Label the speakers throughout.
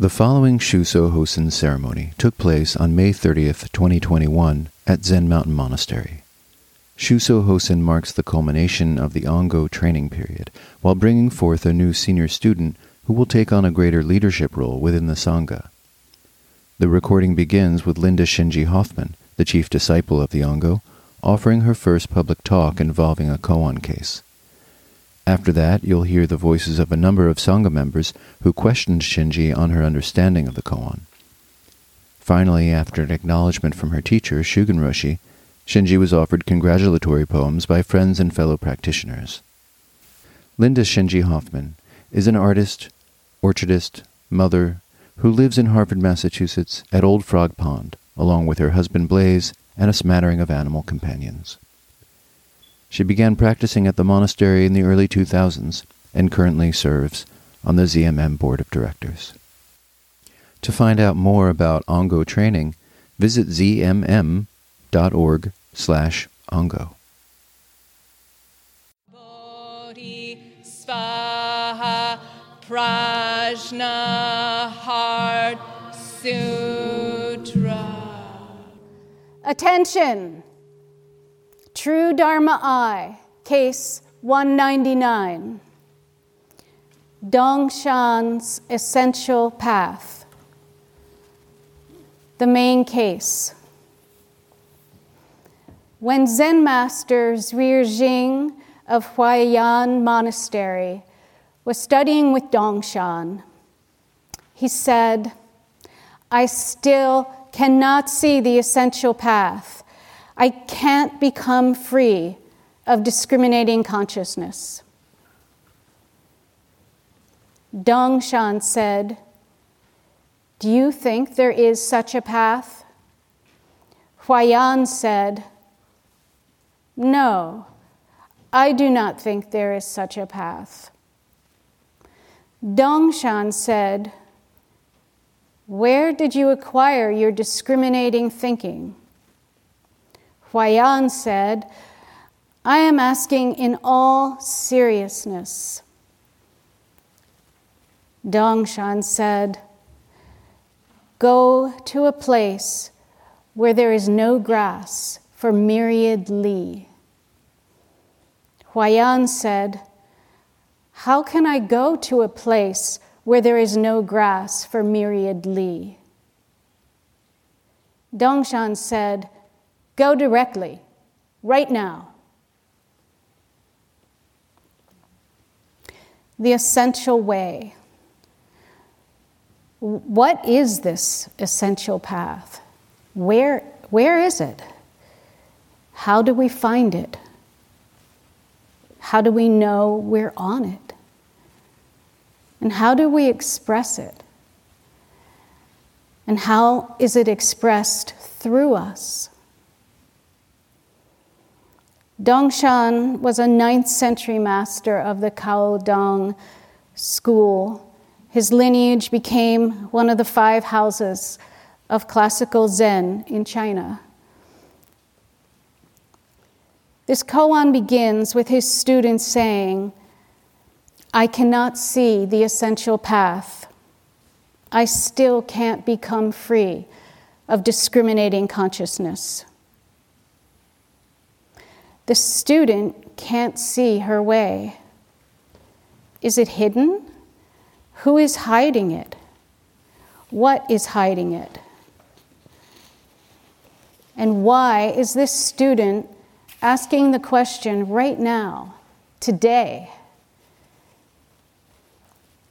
Speaker 1: The following Shuso Hossen ceremony took place on May 30th, 2021, at Zen Mountain Monastery. Shuso Hossen marks the culmination of the Ango training period, while bringing forth a new senior student who will take on a greater leadership role within the Sangha. The recording begins with Linda Shinji Hoffman, the chief disciple of the Ango, offering her first public talk involving a koan case. After that, you'll hear the voices of a number of Sangha members who questioned Shinji on her understanding of the koan. Finally, after an acknowledgement from her teacher, Shugen Roshi, Shinji was offered congratulatory poems by friends and fellow practitioners. Linda Shinji Hoffman is an artist, orchardist, mother, who lives in Harvard, Massachusetts at Old Frog Pond, along with her husband Blaze and a smattering of animal companions. She began practicing at the monastery in the early 2000s and currently serves on the ZMM board of directors. To find out more about Ango training, visit zmm.org slash ango.
Speaker 2: Svaha Prajna Heart Sutra.
Speaker 3: Attention! True Dharma Eye, case 199. Dongshan's Essential Path. The main case. When Zen Master Zhuir Jing of Huayan Monastery was studying with Dongshan, he said, I still cannot see the essential path I can't become free of discriminating consciousness. Dongshan said, Do you think there is such a path? Huayan said, No, I do not think there is such a path. Dongshan said, Where did you acquire your discriminating thinking? Huayan said, I am asking in all seriousness. Dongshan said, Go to a place where there is no grass for myriad li. Huayan said, How can I go to a place where there is no grass for myriad li? Dongshan said, Go directly, right now. The essential way. What is this essential path? Where, where is it? How do we find it? How do we know we're on it? And how do we express it? And how is it expressed through us? Dongshan was a ninth century master of the Caodong school. His lineage became one of the five houses of classical Zen in China. This koan begins with his students saying, I cannot see the essential path. I still can't become free of discriminating consciousness. The student can't see her way. Is it hidden? Who is hiding it? What is hiding it? And why is this student asking the question right now, today?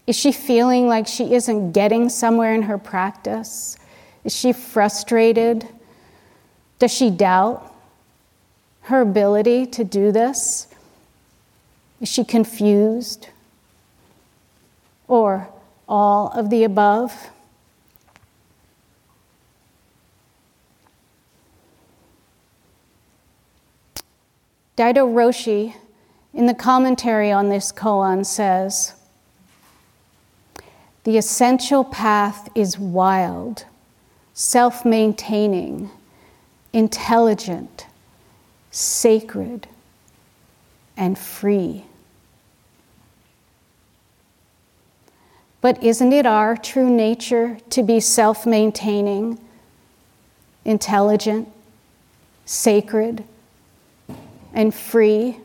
Speaker 3: Is she feeling like she isn't getting somewhere in her practice? Is she frustrated? Does she doubt? Her ability to do this? Is she confused? Or all of the above? Daido Roshi, in the commentary on this koan, says The essential path is wild, self maintaining, intelligent, sacred, and free. But isn't it our true nature to be self maintaining, intelligent, sacred, and free?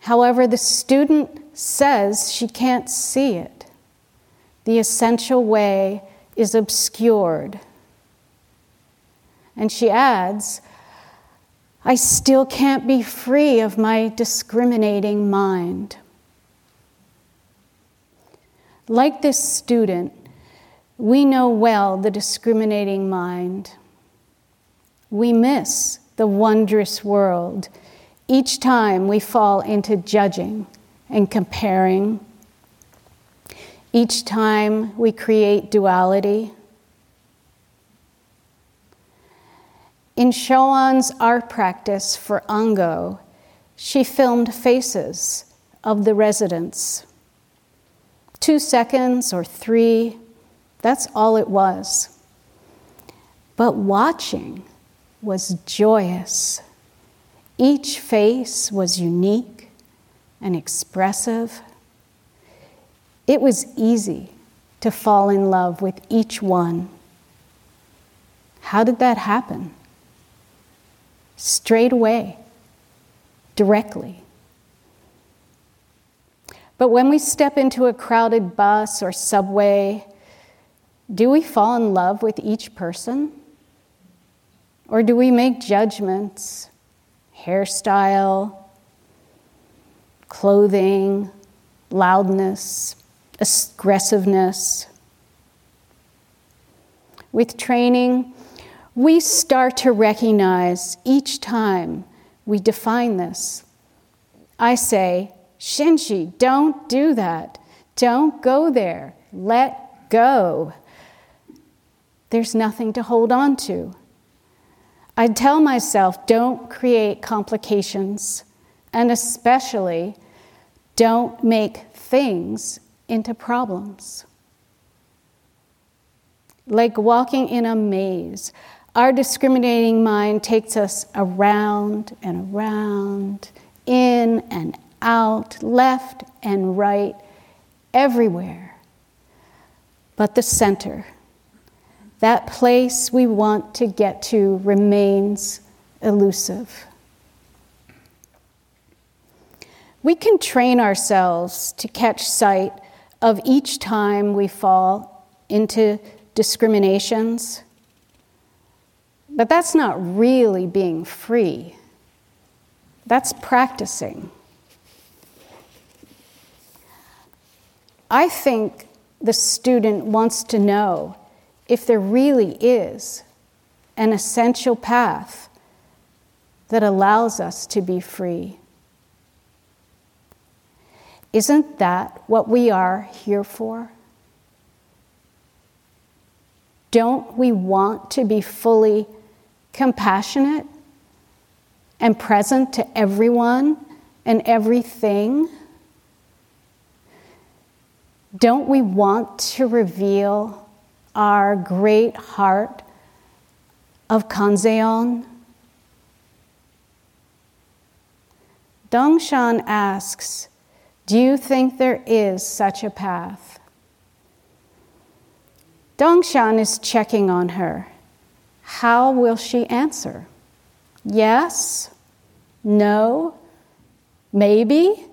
Speaker 3: However, the student says she can't see it. The essential way is obscured. And she adds, I still can't be free of my discriminating mind. Like this student, we know well the discriminating mind. We miss the wondrous world each time we fall into judging and comparing. Each time we create duality. In Shoan's art practice for Ango, she filmed faces of the residents two seconds or three, that's all it was. But watching was joyous. Each face was unique and expressive. It was easy to fall in love with each one. How did that happen? Straight away, directly. But when we step into a crowded bus or subway, do we fall in love with each person? Or do we make judgments, hairstyle, clothing, loudness, aggressiveness? With training, we start to recognize each time we define this. I say, Shinji, don't do that. Don't go there. Let go. There's nothing to hold on to. I tell myself, don't create complications, and especially don't make things into problems. Like walking in a maze, our discriminating mind takes us around and around, in and out, left and right, everywhere. But the center, that place we want to get to, remains elusive. We can train ourselves to catch sight of each time we fall into discriminations, but that's not really being free. That's practicing. I think the student wants to know if there really is an essential path that allows us to be free. Isn't that what we are here for? Don't we want to be fully compassionate and present to everyone and everything? Don't we want to reveal our great heart of Kanzeon? Dongshan asks, Do you think there is such a path? Dongshan is checking on her. How will she answer? Yes? No? Maybe?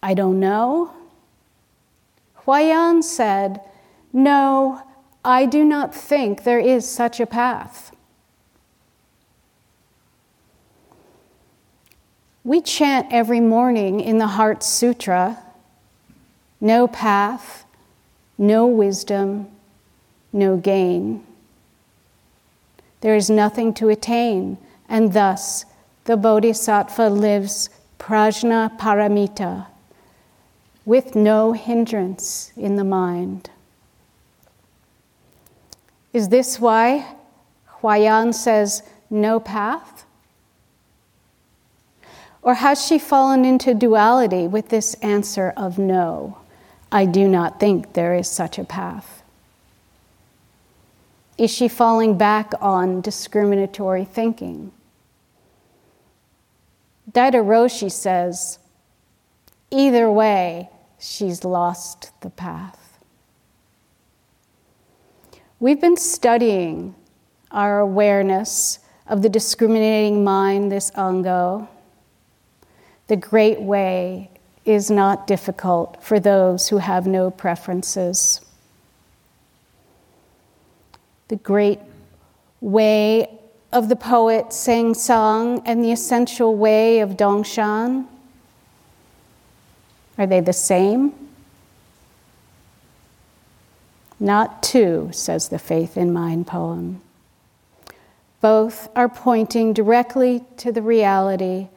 Speaker 3: I don't know. Huayan said, No, I do not think there is such a path. We chant every morning in the Heart Sutra no path, no wisdom, no gain. There is nothing to attain, and thus the Bodhisattva lives prajna paramita with no hindrance in the mind. Is this why Huayan says no path? Or has she fallen into duality with this answer of no? I do not think there is such a path. Is she falling back on discriminatory thinking? Daido Roshi says, Either way, she's lost the path. We've been studying our awareness of the discriminating mind, this ango. The great way is not difficult for those who have no preferences. The great way of the poet Sengcan and the essential way of Dongshan? Are they the same? Not two, says the Faith in Mind poem. Both are pointing directly to the reality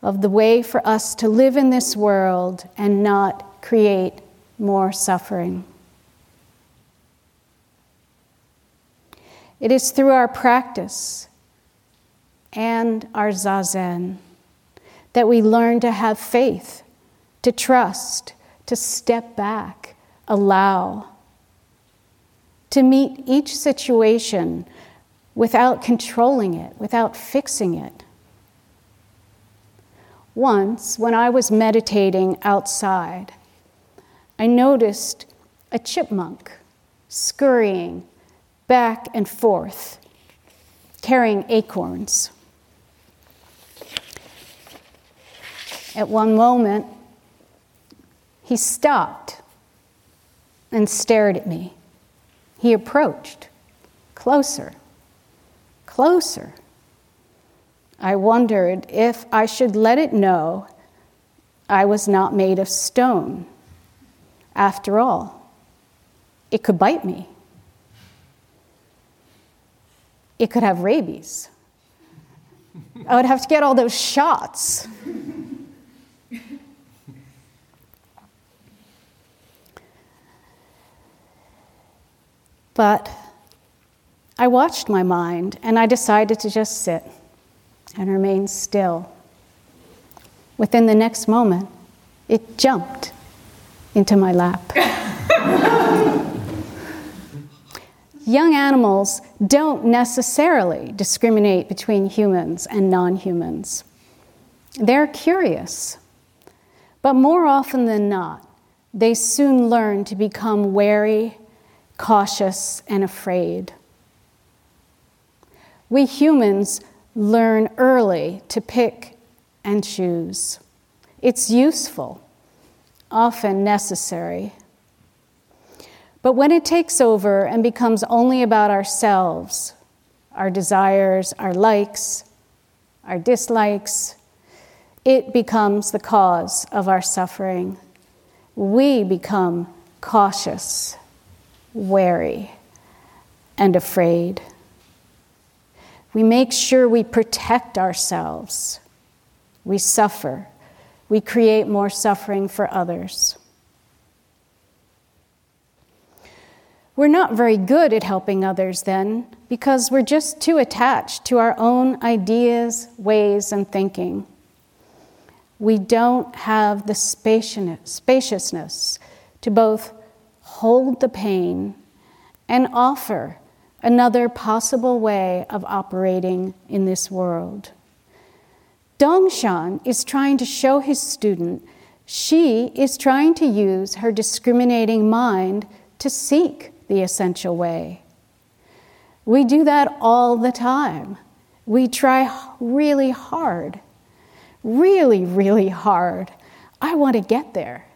Speaker 3: of the way for us to live in this world and not create more suffering. It is through our practice and our zazen that we learn to have faith, to trust, to step back, allow, to meet each situation without controlling it, without fixing it. Once, when I was meditating outside, I noticed a chipmunk scurrying back and forth, carrying acorns. At one moment, he stopped and stared at me. He approached closer, closer. I wondered if I should let it know I was not made of stone. After all, it could bite me it could have rabies. I would have to get all those shots. But I watched my mind and I decided to just sit and remain still. Within the next moment, it jumped into my lap. young animals don't necessarily discriminate between humans and non humans. They're curious, but more often than not, they soon learn to become wary, cautious, and afraid. We humans learn early to pick and choose. It's useful, often necessary. But when it takes over and becomes only about ourselves, our desires, our likes, our dislikes, it becomes the cause of our suffering. We become cautious, wary, and afraid. We make sure we protect ourselves. We suffer. We create more suffering for others. We're not very good at helping others then because we're just too attached to our own ideas, ways, and thinking. We don't have the spaciousness to both hold the pain and offer another possible way of operating in this world. Dongshan is trying to show his student she is trying to use her discriminating mind to seek the essential way. We do that all the time. We try really hard, really, really hard. I want to get there.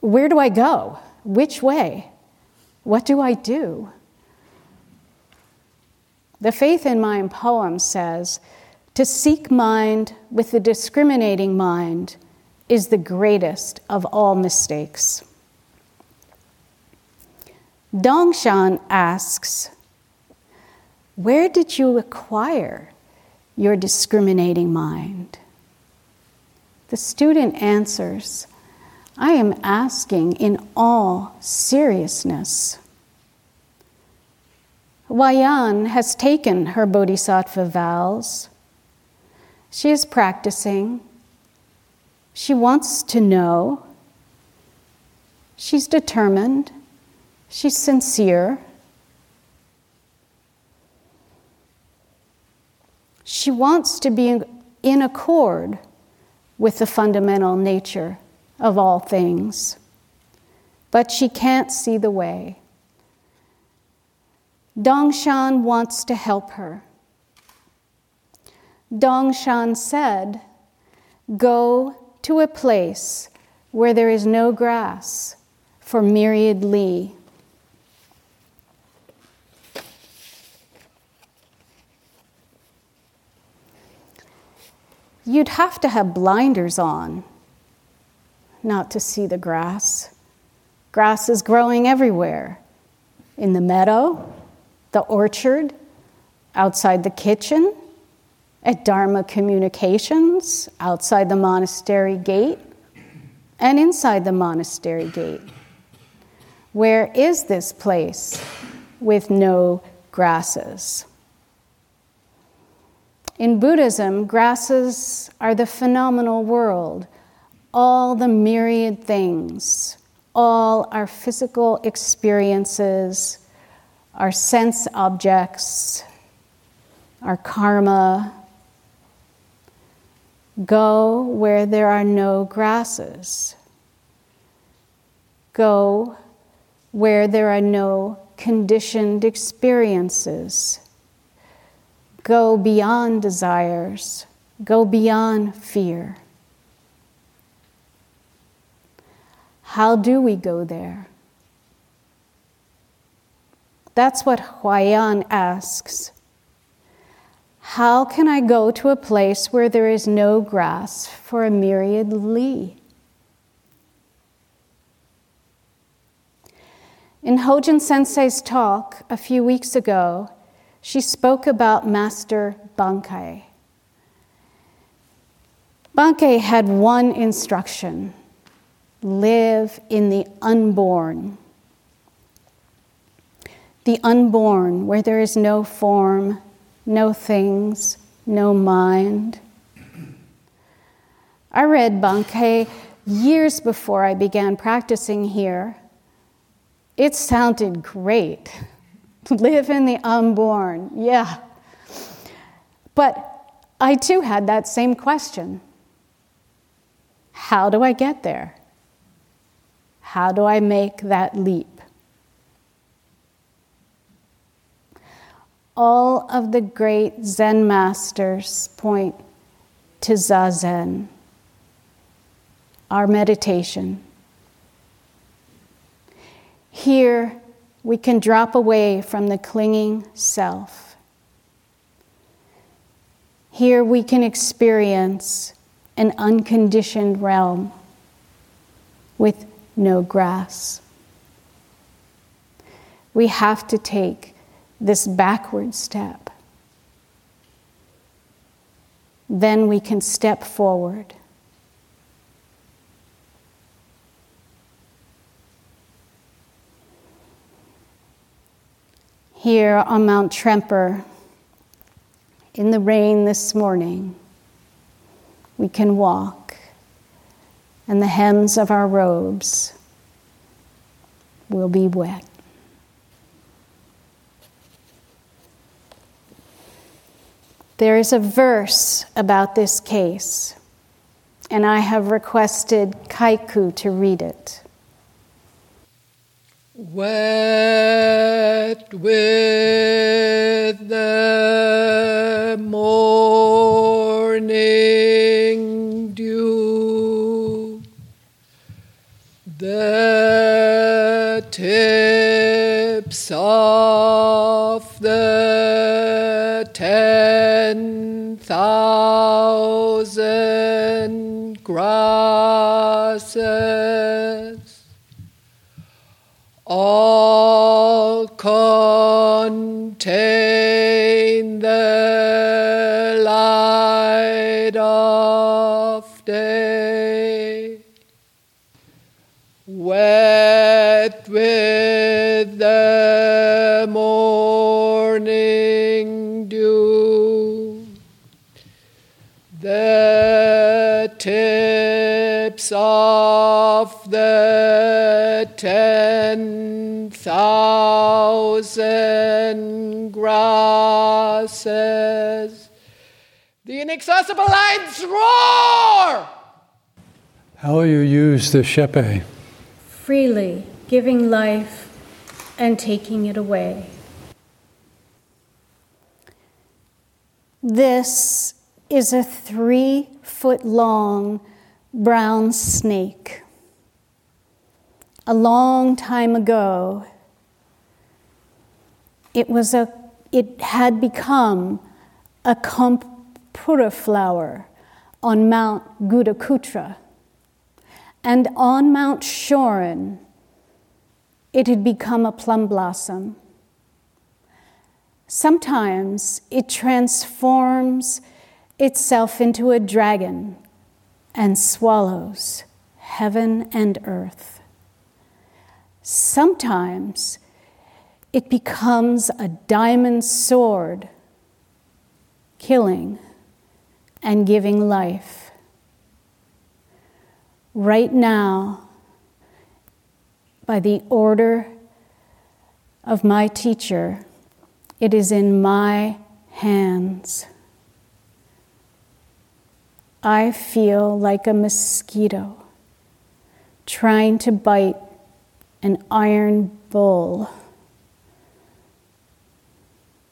Speaker 3: Where do I go? Which way? What do I do? The Faith in Mind poem says to seek mind with the discriminating mind is the greatest of all mistakes. Dongshan asks, Where did you acquire your discriminating mind? The student answers, I am asking in all seriousness. Huayan has taken her bodhisattva vows. She is practicing. She wants to know. She's determined. She's sincere. She wants to be in accord with the fundamental nature of all things. But she can't see the way. Dongshan wants to help her. Dongshan said, Go to a place where there is no grass for myriad li. You'd have to have blinders on not to see the grass. Grass is growing everywhere in the meadow, the orchard, outside the kitchen, at Dharma Communications, outside the monastery gate, and inside the monastery gate. Where is this place with no grasses? In Buddhism, grasses are the phenomenal world, all the myriad things, all our physical experiences, our sense objects, our karma. Go where there are no grasses. Go where there are no conditioned experiences. Go beyond desires. Go beyond fear. How do we go there? That's what Huayan asks. How can I go to a place where there is no grass for a myriad li? In Hojin Sensei's talk a few weeks ago, she spoke about Master Bankei. Bankei had one instruction live in the unborn. The unborn, where there is no form, no things, no mind. I read Bankei years before I began practicing here. It sounded great. Live in the unborn, yeah. But I too had that same question How do I get there? How do I make that leap? All of the great Zen masters point to Zazen, our meditation. Here, we can drop away from the clinging self. Here we can experience an unconditioned realm with no grass. We have to take this backward step. Then we can step forward. Here on Mount Tremper in the rain this morning, we can walk, and the hems of our robes will be wet. There is a verse about this case, and I have requested Kaiku to read it.
Speaker 2: Wet with the morning dew. The tips of inaccessible lights roar
Speaker 4: How will you use the shippei?
Speaker 3: freely giving life and taking it away. This is a three foot long brown snake. A long time ago, it, was a, it had become a kampura flower on Mount Gridhrakuta and on Mount Shorin, it had become a plum blossom. Sometimes it transforms itself into a dragon and swallows heaven and earth. Sometimes it becomes a diamond sword, killing and giving life right now, by the order of my teacher, it is in my hands. I feel like a mosquito trying to bite an iron bull.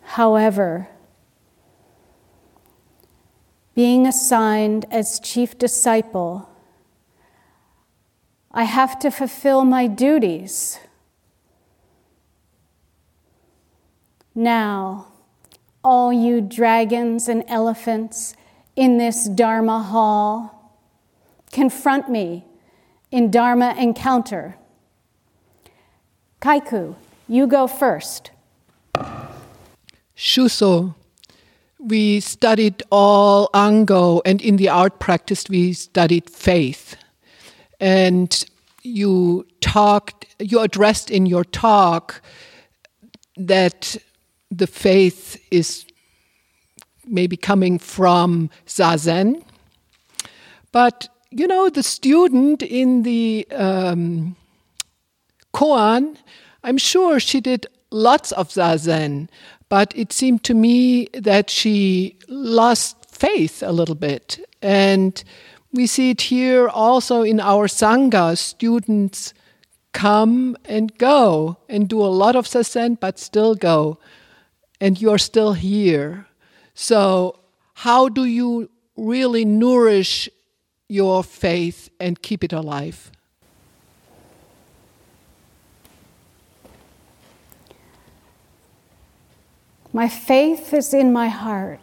Speaker 3: However, being assigned as chief disciple I have to fulfill my duties. Now, all you dragons and elephants in this Dharma hall, confront me in Dharma encounter. Kaiku, you go first.
Speaker 2: Shuso, we studied all Ango, and in the art practice, we studied faith and you talked, you addressed in your talk that the faith is maybe coming from Zazen. But, you know, the student in the um, koan, I'm sure she did lots of Zazen, but it seemed to me that she lost faith a little bit. And we see it here also in our Sangha. Students come and go and do a lot of zazen, but still go. And you're still here. So, how do you really nourish your faith and keep it alive?
Speaker 3: My faith is in my heart.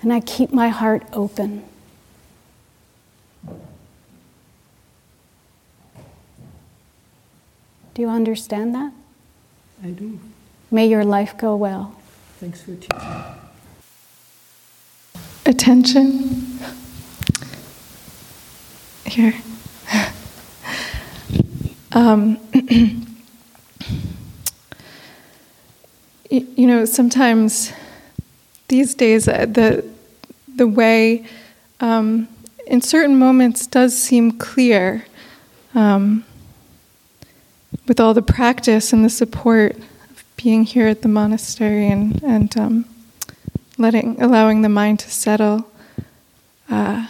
Speaker 3: and I keep my heart open. Do you understand that?
Speaker 2: I do.
Speaker 3: May your life go well.
Speaker 2: Thanks for teaching.
Speaker 5: Attention. Here. um, you know, sometimes these days, uh, the the way um, in certain moments does seem clear um, with all the practice and the support of being here at the monastery and, and um, letting allowing the mind to settle. Uh,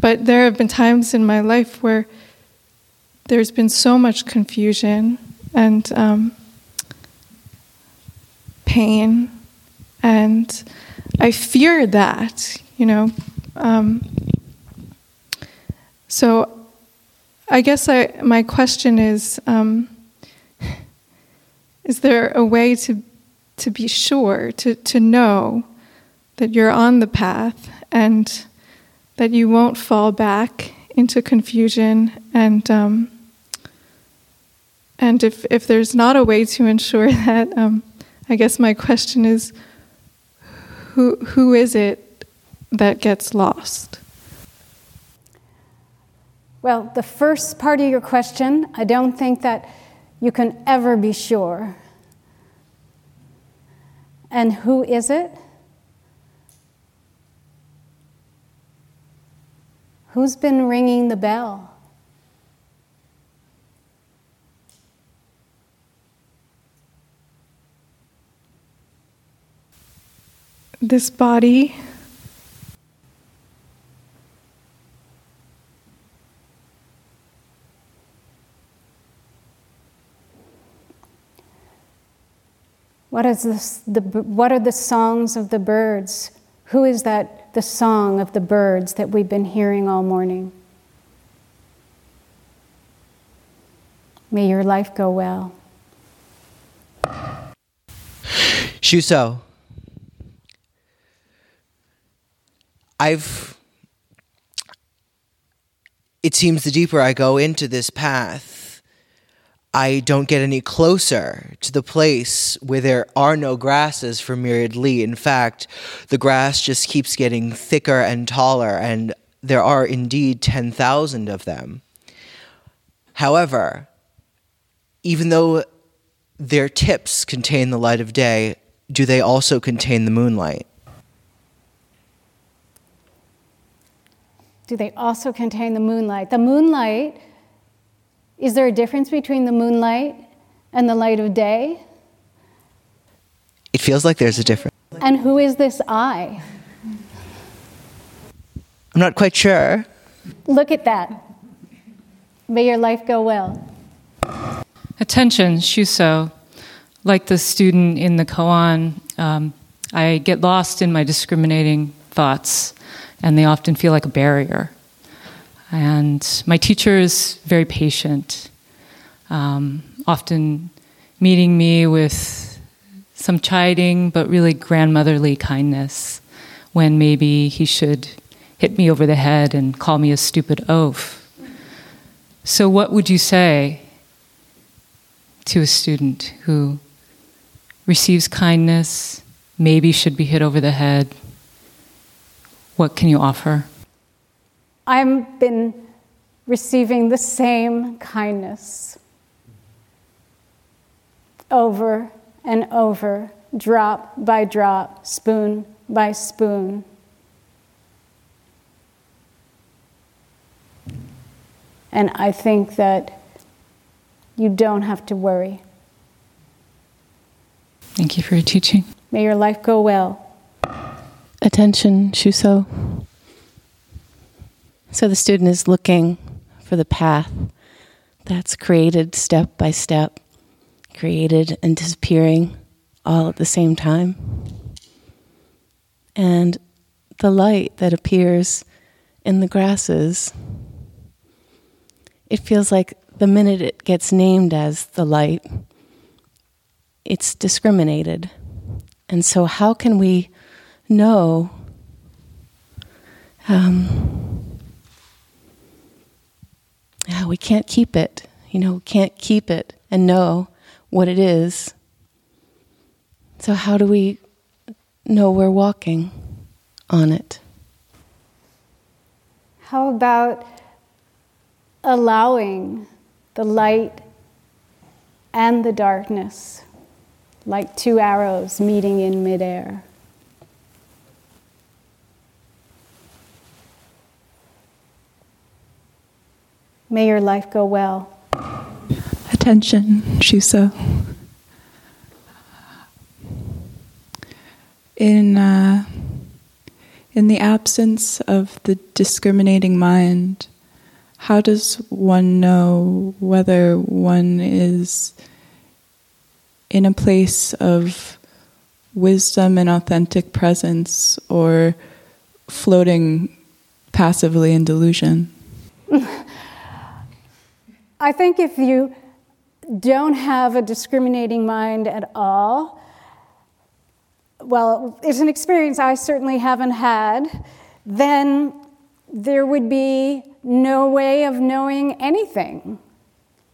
Speaker 5: but there have been times in my life where there's been so much confusion and um, pain, and I fear that, you know. Um, so I guess I, my question is um, Is there a way to, to be sure, to, to know that you're on the path and that you won't fall back into confusion and um, and if, if there's not a way to ensure that, um, I guess my question is who, who is it that gets lost?
Speaker 3: Well, the first part of your question, I don't think that you can ever be sure. And who is it? Who's been ringing the bell?
Speaker 5: this body
Speaker 3: What, is this, the, what are the songs of the birds? Who is that, the song of the birds that we've been hearing all morning? May your life go well.
Speaker 6: Shuso, I've. It seems the deeper I go into this path, I don't get any closer to the place where there are no grasses for Myriad Li. In fact, the grass just keeps getting thicker and taller, and there are indeed 10,000 of them. However, even though their tips contain the light of day, do they also contain the moonlight?
Speaker 3: Do they also contain the moonlight? The moonlight, is there a difference between the moonlight and the light of day?
Speaker 6: It feels like there's a difference.
Speaker 3: And who is this I?
Speaker 6: I'm not quite sure.
Speaker 3: Look at that. May your life go well.
Speaker 7: Attention, Shuso. Like the student in the koan, um, I get lost in my discriminating thoughts, and they often feel like a barrier. And my teacher is very patient, um, often meeting me with some chiding, but really grandmotherly kindness when maybe he should hit me over the head and call me a stupid oaf. So, what would you say to a student who receives kindness, maybe should be hit over the head? What can you offer?
Speaker 3: I've been receiving the same kindness over and over, drop by drop, spoon by spoon. And I think that you don't have to worry.
Speaker 7: Thank you for your teaching.
Speaker 3: May your life go well.
Speaker 8: Attention, Shuso. So the student is looking for the path that's created step by step, created and disappearing all at the same time. And the light that appears in the grasses, it feels like the minute it gets named as the light, it's discriminated. And so, how can we know? Um, yeah, we can't keep it. You know, we can't keep it and know what it is. So, how do we know we're walking on it?
Speaker 3: How about allowing the light and the darkness like two arrows meeting in midair? May your life go well.
Speaker 9: Attention, Shuso. In, uh, in the absence of the discriminating mind, how does one know whether one is in a place of wisdom and authentic presence or floating passively in delusion?
Speaker 3: I think if you don't have a discriminating mind at all, well, it's an experience I certainly haven't had, then there would be no way of knowing anything.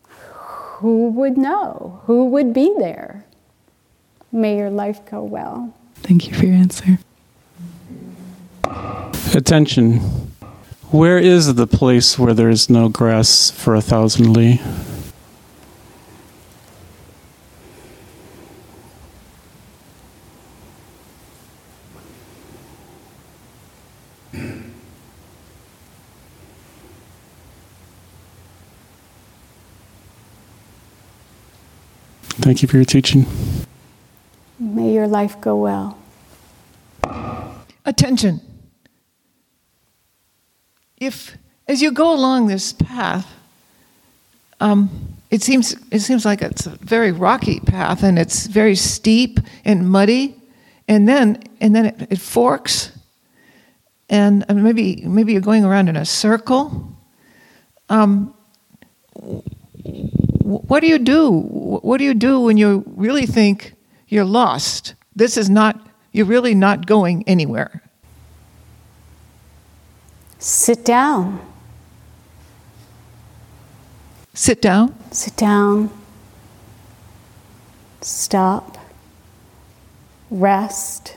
Speaker 3: Who would know? Who would be there? May your life go well.
Speaker 9: Thank you for your answer.
Speaker 10: Attention. Where is the place where there is no grass for a thousand li? Thank you for your teaching.
Speaker 3: May your life go well.
Speaker 2: Attention. If, as you go along this path, um,
Speaker 11: it seems it seems like it's a very rocky path and it's very steep and muddy, and then and then it, it forks, and maybe maybe you're going around in a circle. Um, what do you do? What do you do when you really think you're lost? This is not. You're really not going anywhere.
Speaker 3: Sit down.
Speaker 11: Sit down.
Speaker 3: Sit down. Stop. Rest.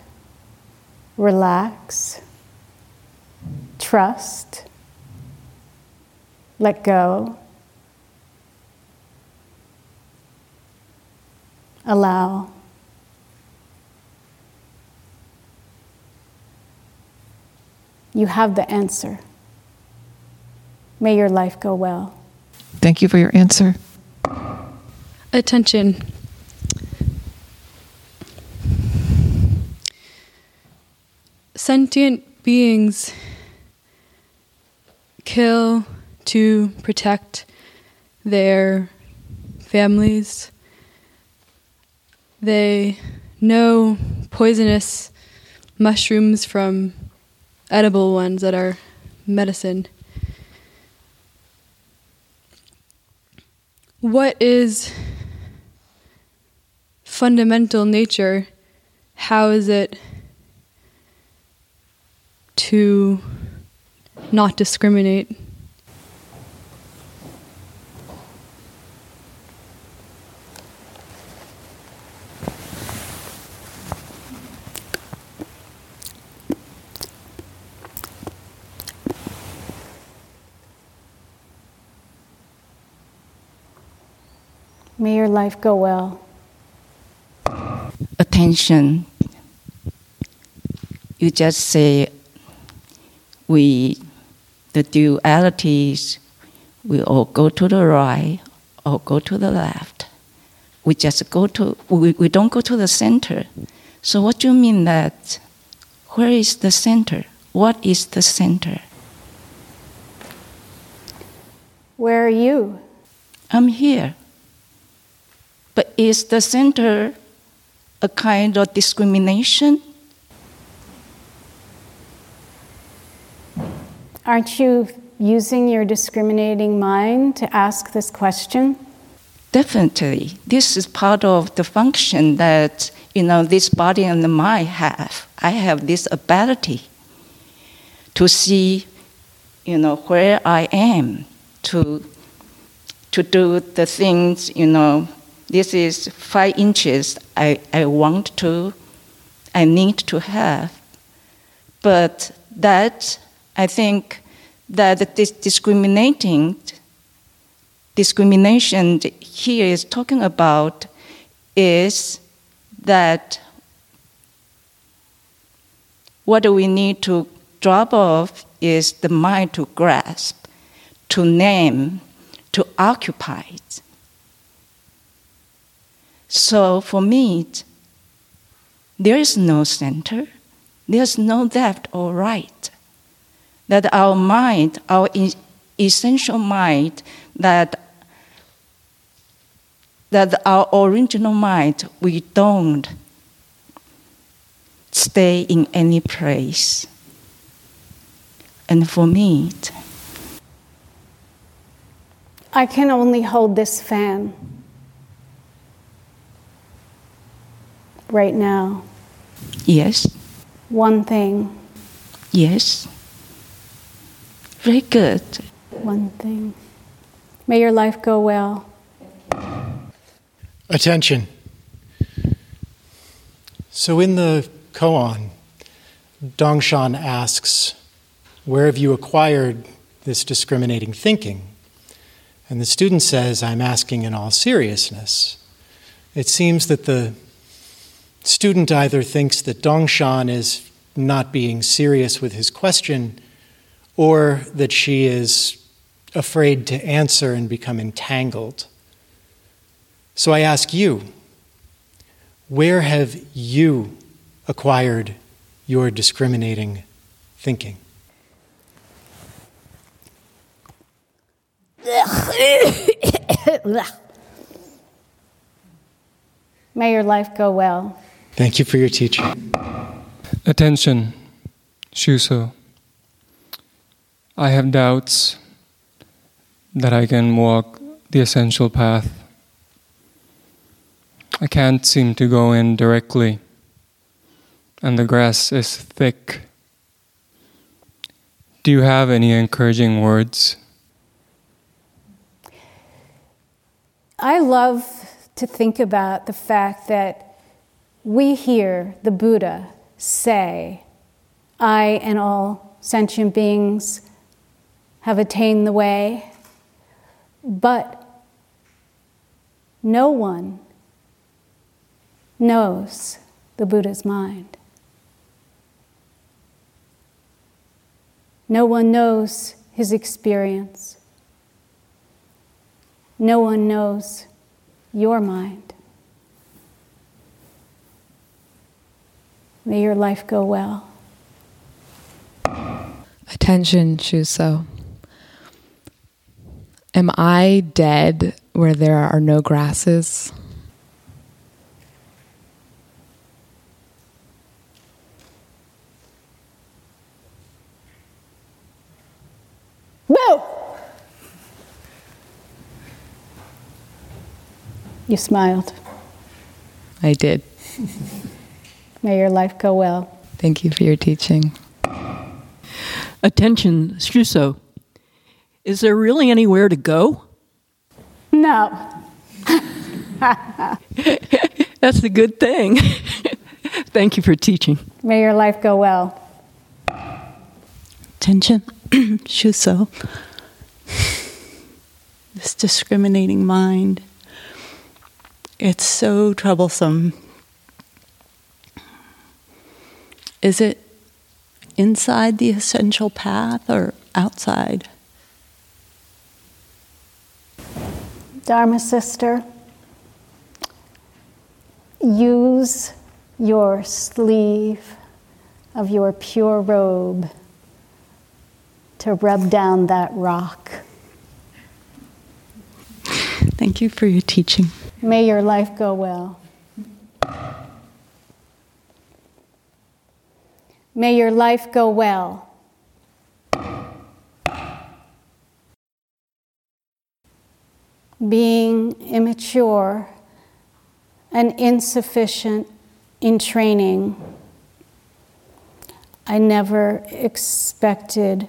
Speaker 3: Relax. Trust. Let go. Allow. You have the answer. May your life go well.
Speaker 11: Thank you for your answer.
Speaker 12: Attention. Sentient beings kill to protect their families. They know poisonous mushrooms from edible ones that are medicine. What is fundamental nature? How is it to not discriminate?
Speaker 3: May your life go well.
Speaker 13: Attention. You just say we, the dualities, we all go to the right or go to the left. We just go to, we, we don't go to the center. So, what do you mean that? Where is the center? What is the center?
Speaker 3: Where are you?
Speaker 13: I'm here. Is the center a kind of discrimination?
Speaker 3: Aren't you using your discriminating mind to ask this question?
Speaker 13: Definitely. This is part of the function that, you know, this body and the mind have. I have this ability to see, you know, where I am, to, to do the things, you know, this is five inches I, I want to, I need to have. But that, I think, that this discriminating, discrimination here is talking about is that what we need to drop off is the mind to grasp, to name, to occupy. So for me, there is no center, there's no left or right. That our mind, our essential mind, that that our original mind, we don't stay in any place. And for me,
Speaker 3: I can only hold this fan. Right now?
Speaker 13: Yes.
Speaker 3: One thing.
Speaker 13: Yes. Very good.
Speaker 3: One thing. May your life go well.
Speaker 14: Attention. So in the koan, Dongshan asks, Where have you acquired this discriminating thinking? And the student says, I'm asking in all seriousness. It seems that the student either thinks that Dongshan is not being serious with his question or that she is afraid to answer and become entangled. So I ask you, where have you acquired your discriminating thinking?
Speaker 3: May your life go well.
Speaker 14: Thank you for your teaching.
Speaker 15: Attention, Shuso. I have doubts that I can walk the essential path. I can't seem to go in directly, and the grass is thick. Do you have any encouraging words?
Speaker 3: I love to think about the fact that we hear the Buddha say, I and all sentient beings have attained the way, but no one knows the Buddha's mind. No one knows his experience. No one knows your mind. May your life go well.
Speaker 16: Attention, Shuso. Am I dead where there are no grasses?
Speaker 3: No! You smiled.
Speaker 16: I did.
Speaker 3: May your life go well.
Speaker 16: Thank you for your teaching.
Speaker 17: Attention, Shuso. Is there really anywhere to go?
Speaker 3: No.
Speaker 17: That's the good thing. Thank you for teaching.
Speaker 3: May your life go well.
Speaker 18: Attention, Shuso. This discriminating mind. It's so troublesome. Is it inside the essential path or outside?
Speaker 3: Dharma sister, use your sleeve of your pure robe to rub down that rock.
Speaker 18: Thank you for your teaching.
Speaker 3: May your life go well. May your life go well. Being immature and insufficient in training, I never expected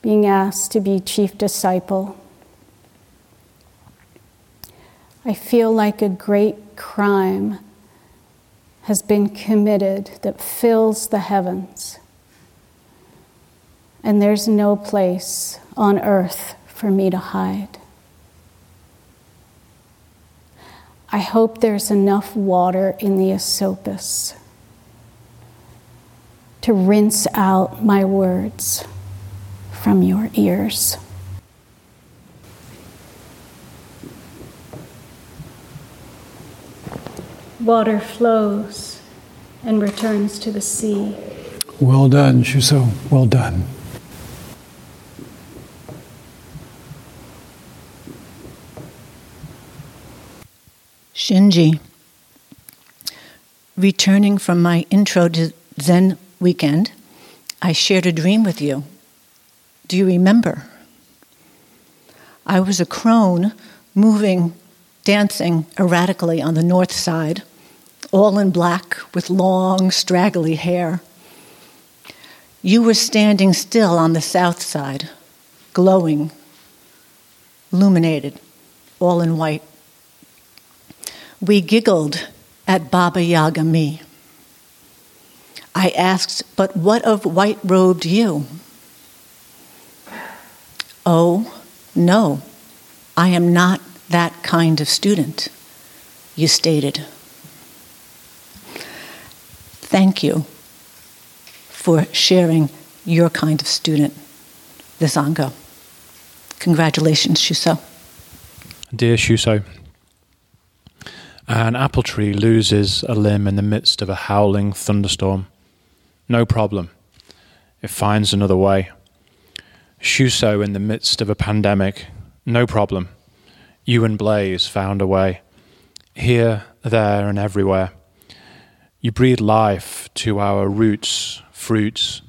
Speaker 3: being asked to be chief disciple. I feel like a great crime has been committed that fills the heavens. And there's no place on earth for me to hide. I hope there's enough water in the Esopus to rinse out my words from your ears. Water flows and returns to the sea.
Speaker 4: Well done, Shuso. Well done.
Speaker 19: Shinji, returning from my intro to Zen weekend, I shared a dream with you. Do you remember? I was a crone moving, dancing erratically on the north side, all in black with long, straggly hair. You were standing still on the south side, glowing, illuminated, all in white. We giggled at Baba Yaga me. I asked, But what of white robed you? Oh, no, I am not that kind of student, you stated. Thank you for sharing your kind of student, the Zango. Congratulations, Shuso.
Speaker 20: Dear Shuso, an apple tree loses a limb in the midst of a howling thunderstorm. No problem. It finds another way. Shuso in the midst of a pandemic. No problem. You and Blaze found a way. Here, there, and everywhere. You breathe life to our roots, fruits,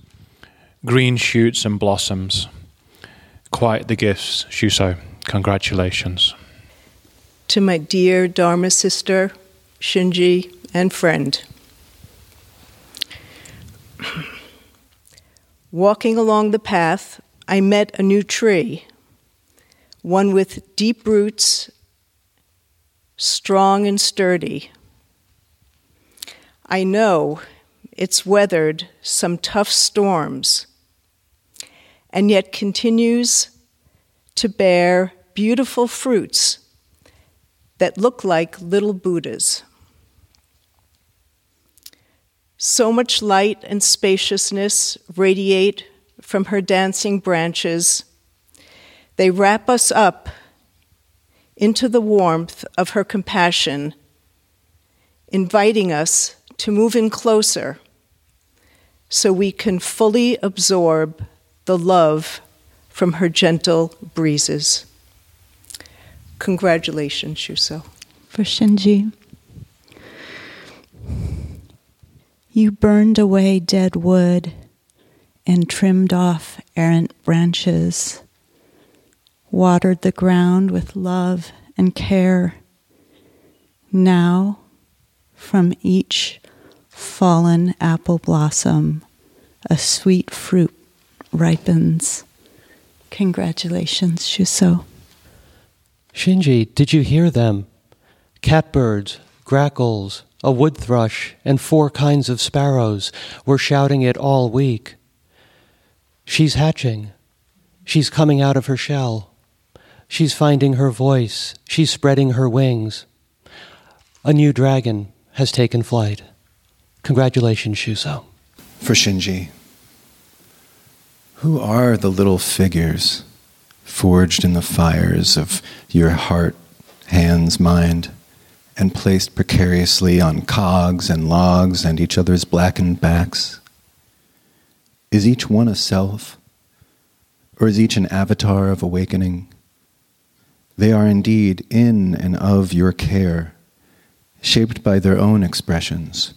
Speaker 20: green shoots, and blossoms. Quite the gifts, Shuso. Congratulations.
Speaker 21: To my dear Dharma sister, Shinji, and friend. Walking along the path, I met a new tree, one with deep roots, strong and sturdy. I know it's weathered some tough storms and yet continues to bear beautiful fruits that look like little Buddhas. So much light and spaciousness radiate from her dancing branches. They wrap us up into the warmth of her compassion, inviting us to move in closer so we can fully absorb the love from her gentle breezes. Congratulations, Shuso.
Speaker 18: For Shinji. You burned away dead wood and trimmed off errant branches, watered the ground with love and care. Now, from each fallen apple blossom, a sweet fruit ripens. Congratulations, Shuso.
Speaker 22: Shinji, did you hear them? Catbirds, grackles, a wood thrush, and four kinds of sparrows were shouting it all week. She's hatching. She's coming out of her shell. She's finding her voice. She's spreading her wings. A new dragon has taken flight. Congratulations, Shuso.
Speaker 1: For Shinji, who are the little figures forged in the fires of your heart, hands, mind? and placed precariously on cogs and logs and each other's blackened backs? Is each one a self? Or is each an avatar of awakening? They are indeed in and of your care, shaped by their own expressions,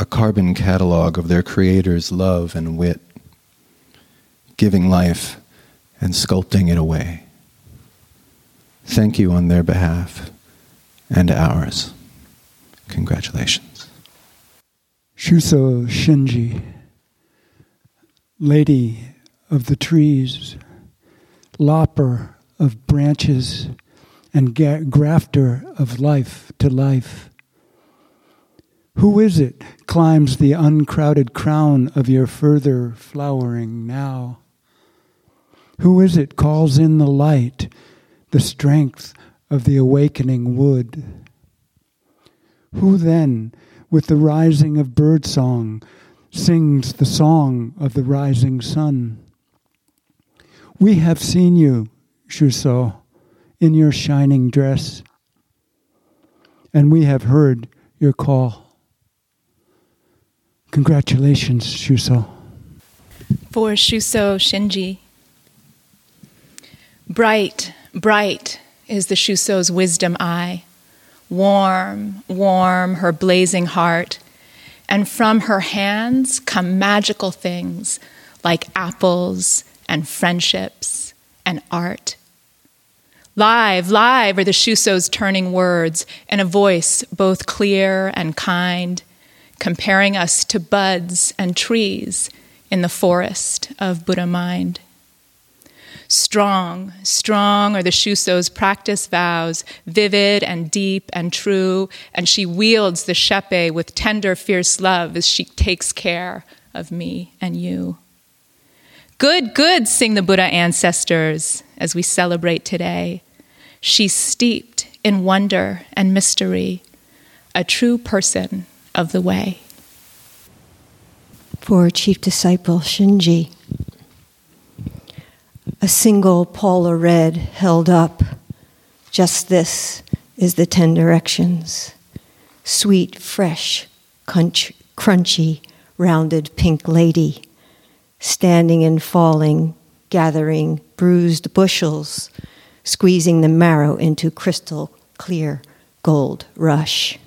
Speaker 1: a carbon catalog of their creator's love and wit, giving life and sculpting it away. Thank you on their behalf and ours. Congratulations.
Speaker 4: Shuso Shinji, Lady of the Trees, Lopper of Branches, and ga- Grafter of Life to Life. Who is it climbs the uncrowded crown of your further flowering now? Who is it calls in the light, the strength of the awakening wood. Who then, with the rising of birdsong, sings the song of the rising sun? We have seen you, Shuso, in your shining dress, and we have heard your call. Congratulations, Shuso.
Speaker 23: For Shuso Shinji. Bright, bright is the Shuso's wisdom eye. Warm, warm her blazing heart. And from her hands come magical things like apples and friendships and art. Live, live are the Shuso's turning words in a voice both clear and kind, comparing us to buds and trees in the forest of Buddha mind. Strong, strong are the Shuso's practice vows, vivid and deep and true, and she wields the shippei with tender, fierce love as she takes care of me and you. Good, good, sing the Buddha ancestors as we celebrate today. She's steeped in wonder and mystery, a true person of the way.
Speaker 24: For Chief Disciple Shinji a single Paula red held up. Just this is the ten directions. Sweet, fresh, crunch, crunchy, rounded pink lady, standing and falling, gathering bruised bushels, squeezing the marrow into crystal clear gold rush.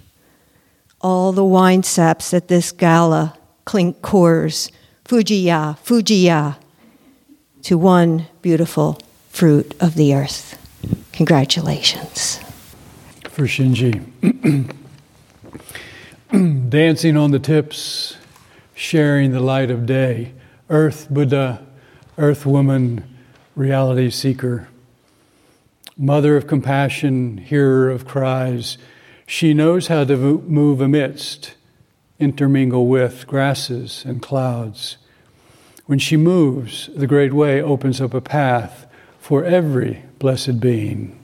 Speaker 24: All the wine saps at this gala clink cores, Fujiya, Fujiya, to one beautiful fruit of the earth. Congratulations.
Speaker 25: For Shinji. Dancing on the tips, sharing the light of day. Earth Buddha, Earth Woman, Reality Seeker. Mother of compassion, hearer of cries. She knows how to move amidst, intermingle with grasses and clouds. When she moves, the great way opens up a path for every blessed being.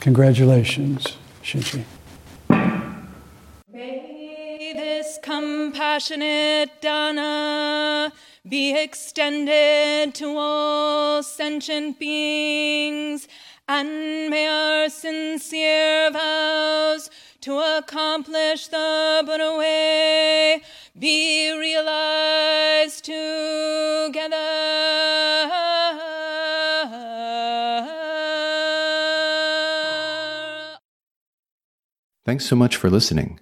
Speaker 25: Congratulations, Shinji.
Speaker 23: May this compassionate dana be extended to all sentient beings, and may our sincere vows to accomplish the Buddha way be realized together.
Speaker 1: Thanks so much for listening.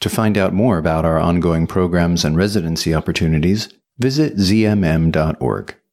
Speaker 1: To find out more about our ongoing programs and residency opportunities, visit zmm.org.